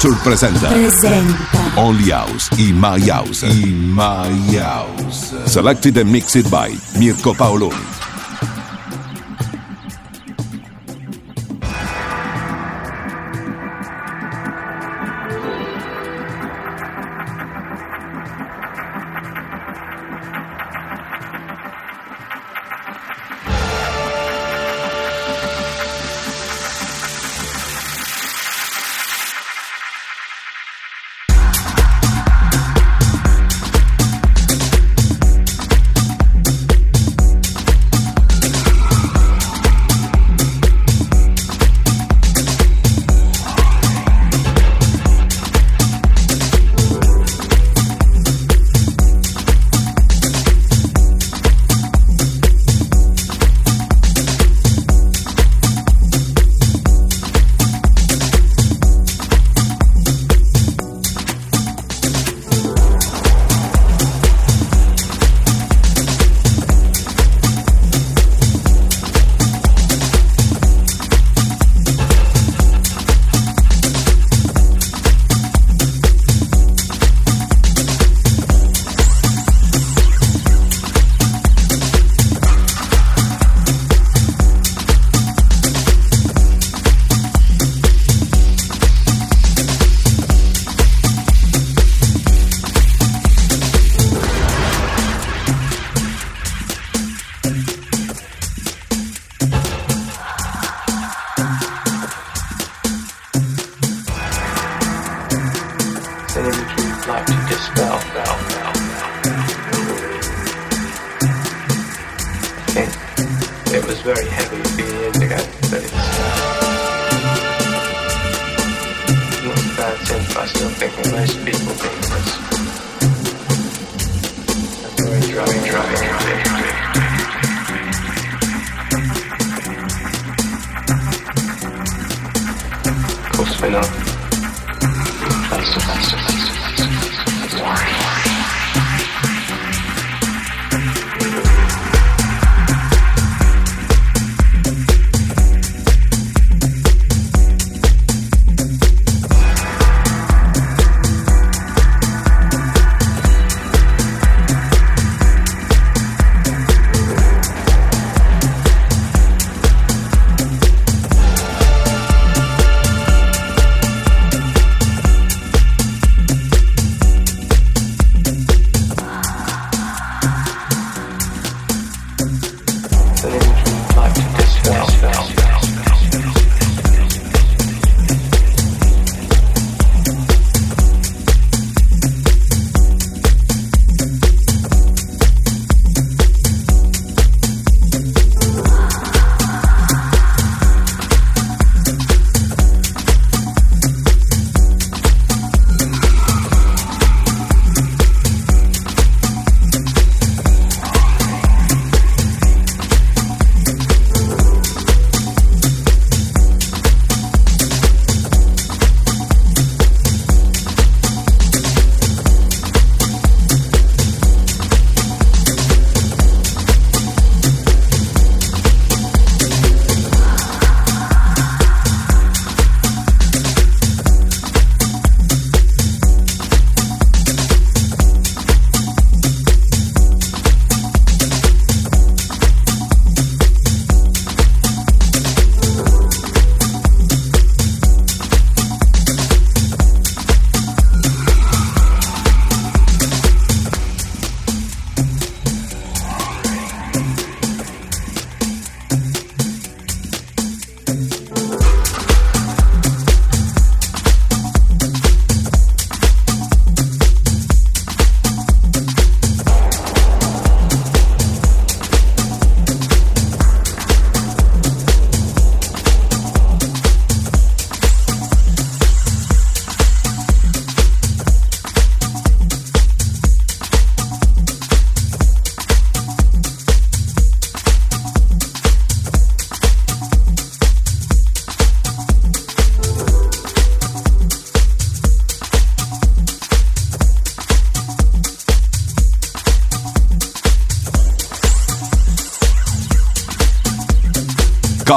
Culture presenta. Presenta. Only House y My House. Y My House. Selected and mixed by Mirko Paoloni.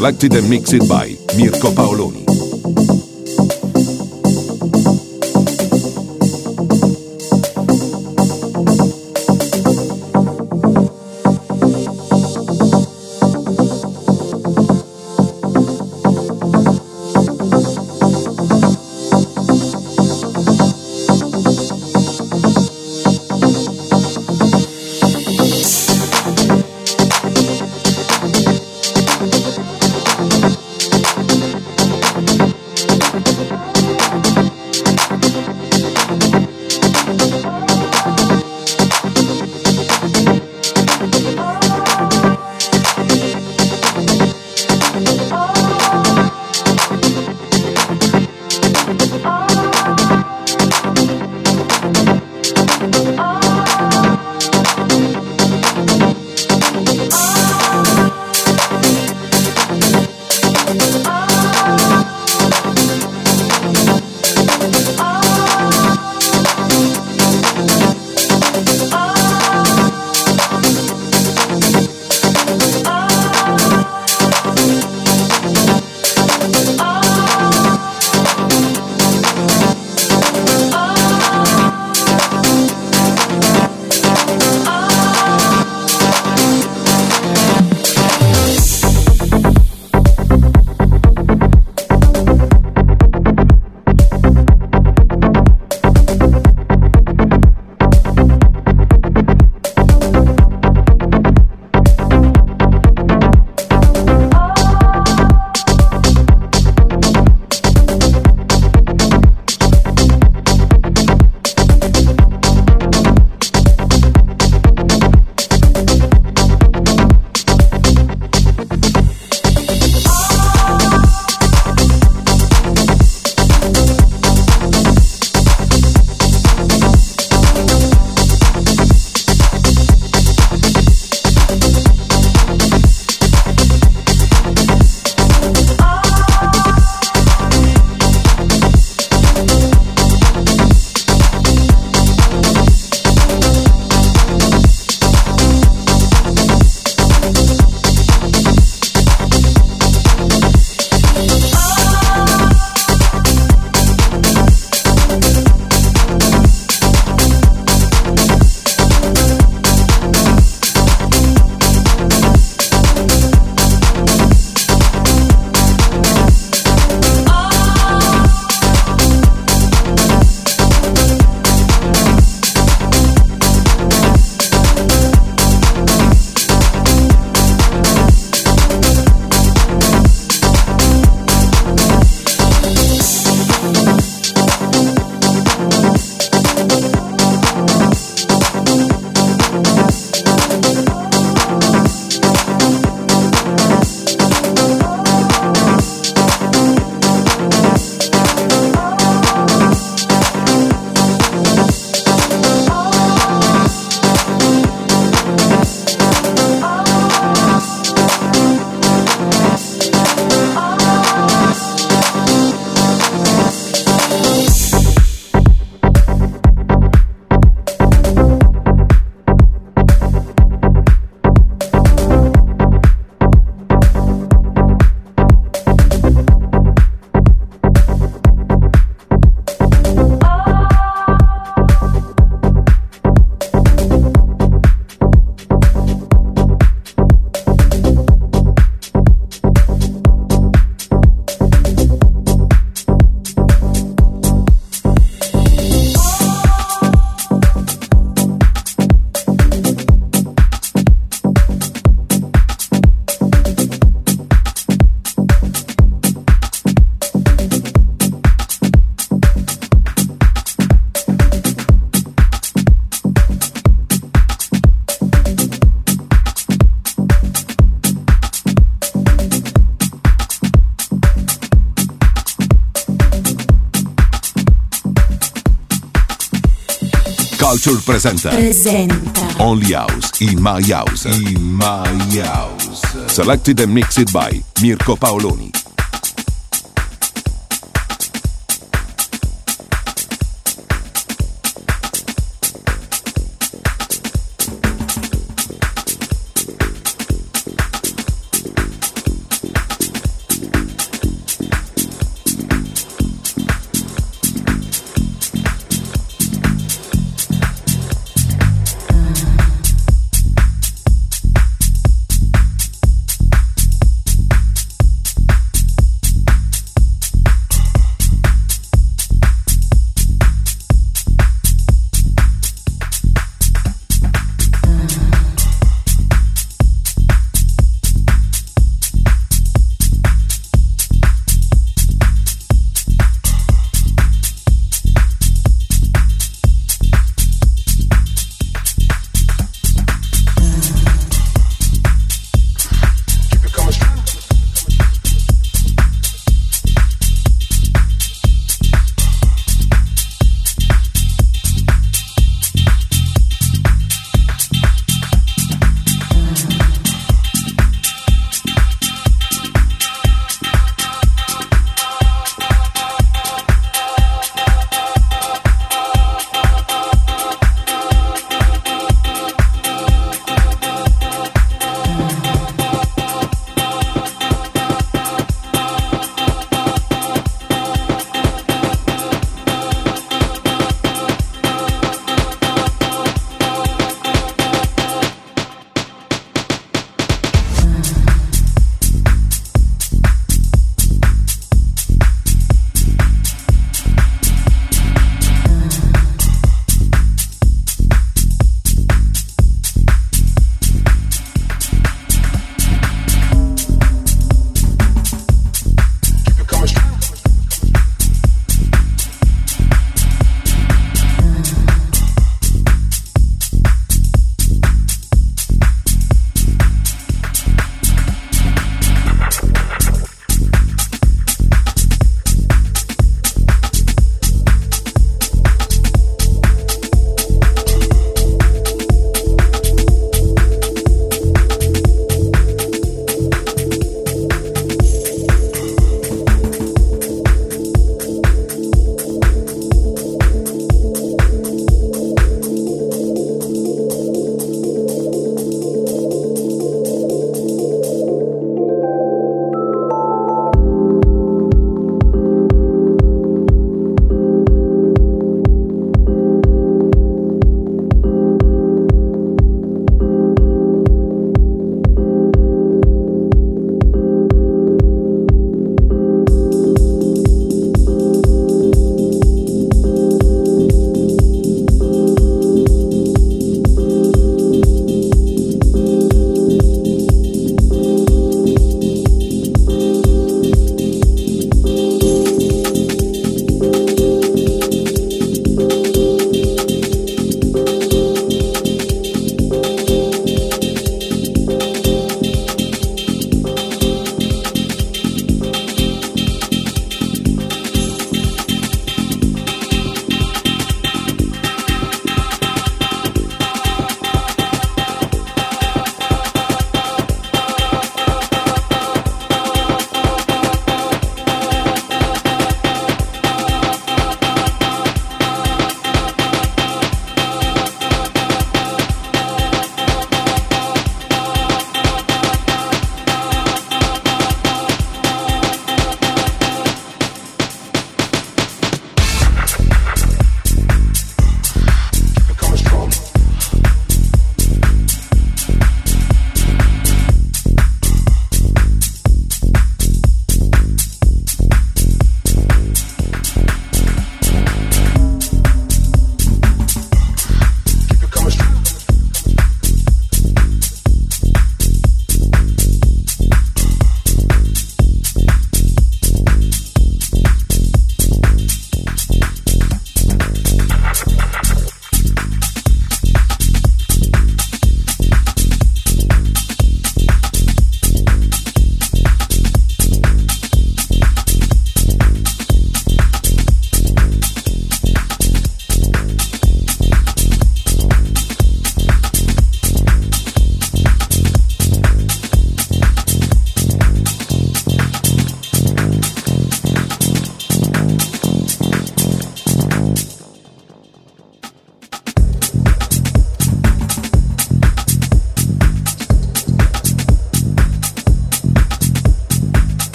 House. Selected and mixed by Mirko Paoloni. Culture presenta presenta Only House in My House. In My House. Selected and mixed by Mirko Paoloni.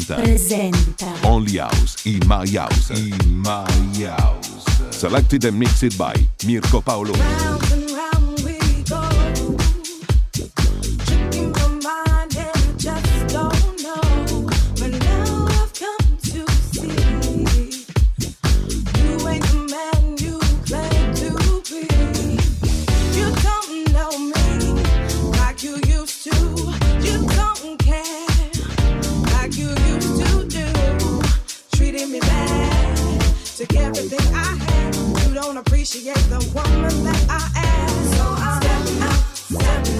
presenta Presenta. Only House in My House. In My House. Selected and mixed by Mirko Paolo. appreciate the woman that I am. So I'm stepping out, stepping out.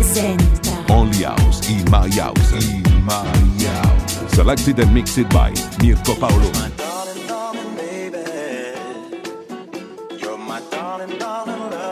presenta Only House y My House y My House. Selected and mixed by Mirko Paolo. My darling, darling, baby. You're my darling, darling, love.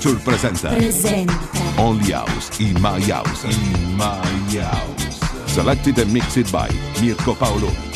Culture presenta. Presenta. Only House in My House. In My House. Selected and mixed by Mirko Paoloni.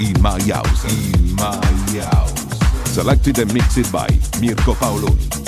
in my house, in my house. Selected and mixed by Mirko Paoloni.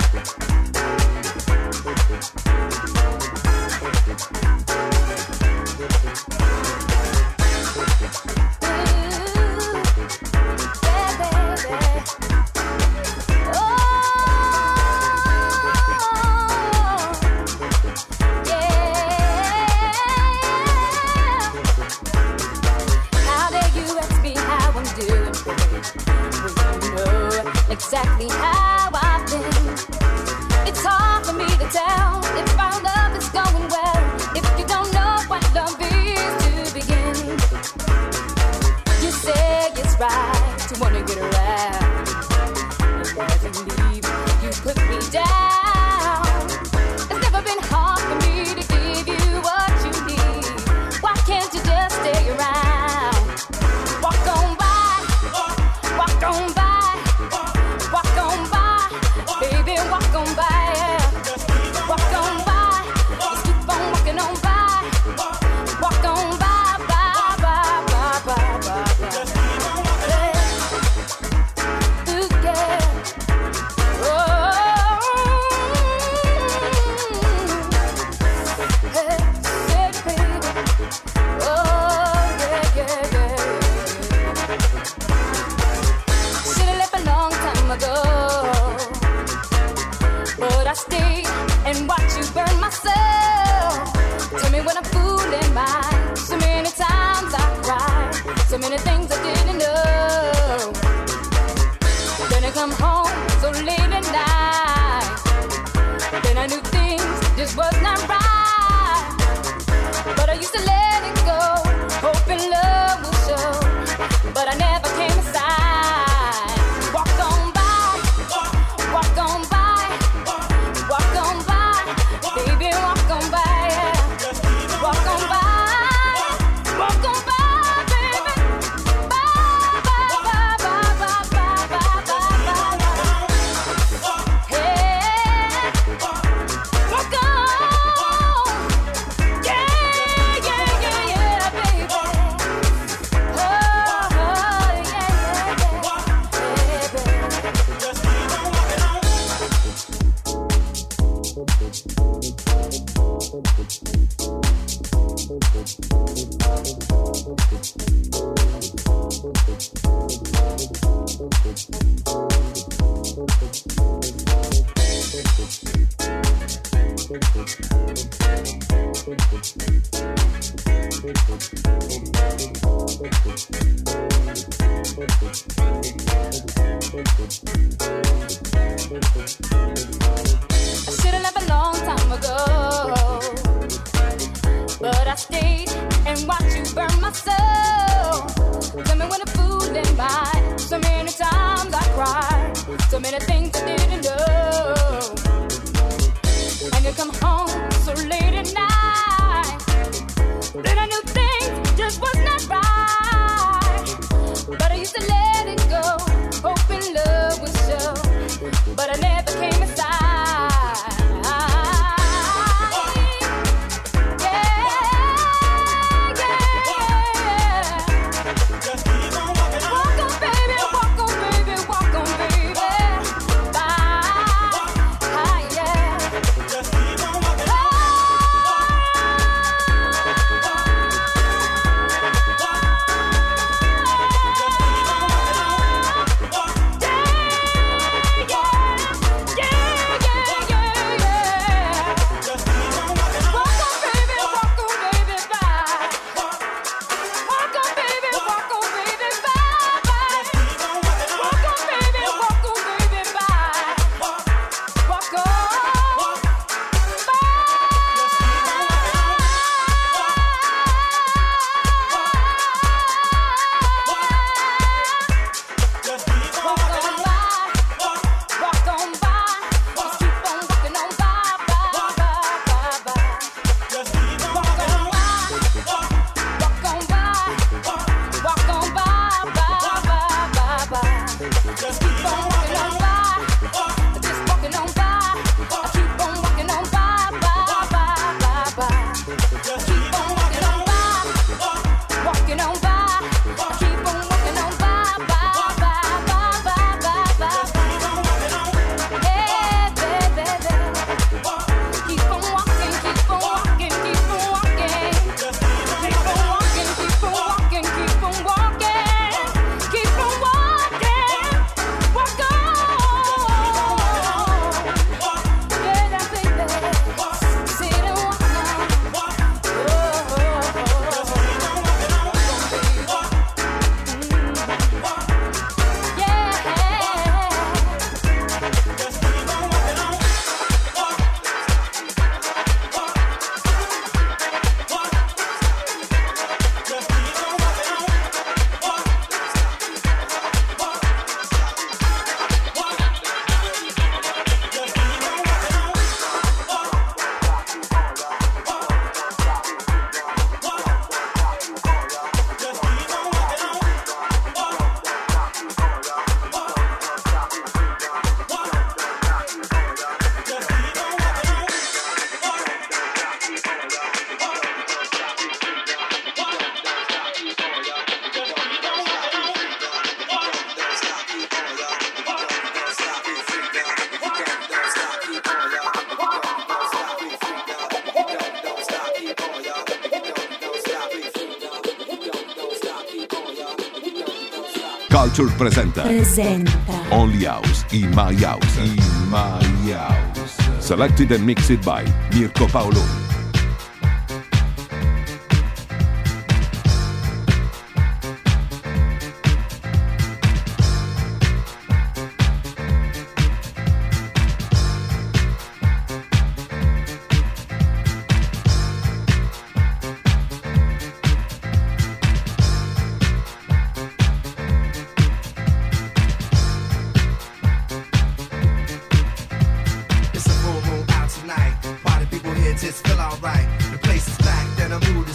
Culture presenta Presenta. Only House in My House. In My House. Selected and mixed by Mirko Paoloni.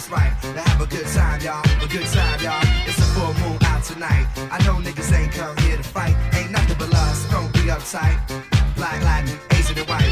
right Now have a good time, y'all. A good time, y'all. It's a full moon out tonight. I know niggas ain't come here to fight. Ain't nothing but love, so don't be uptight. Black Latin, Asian and white.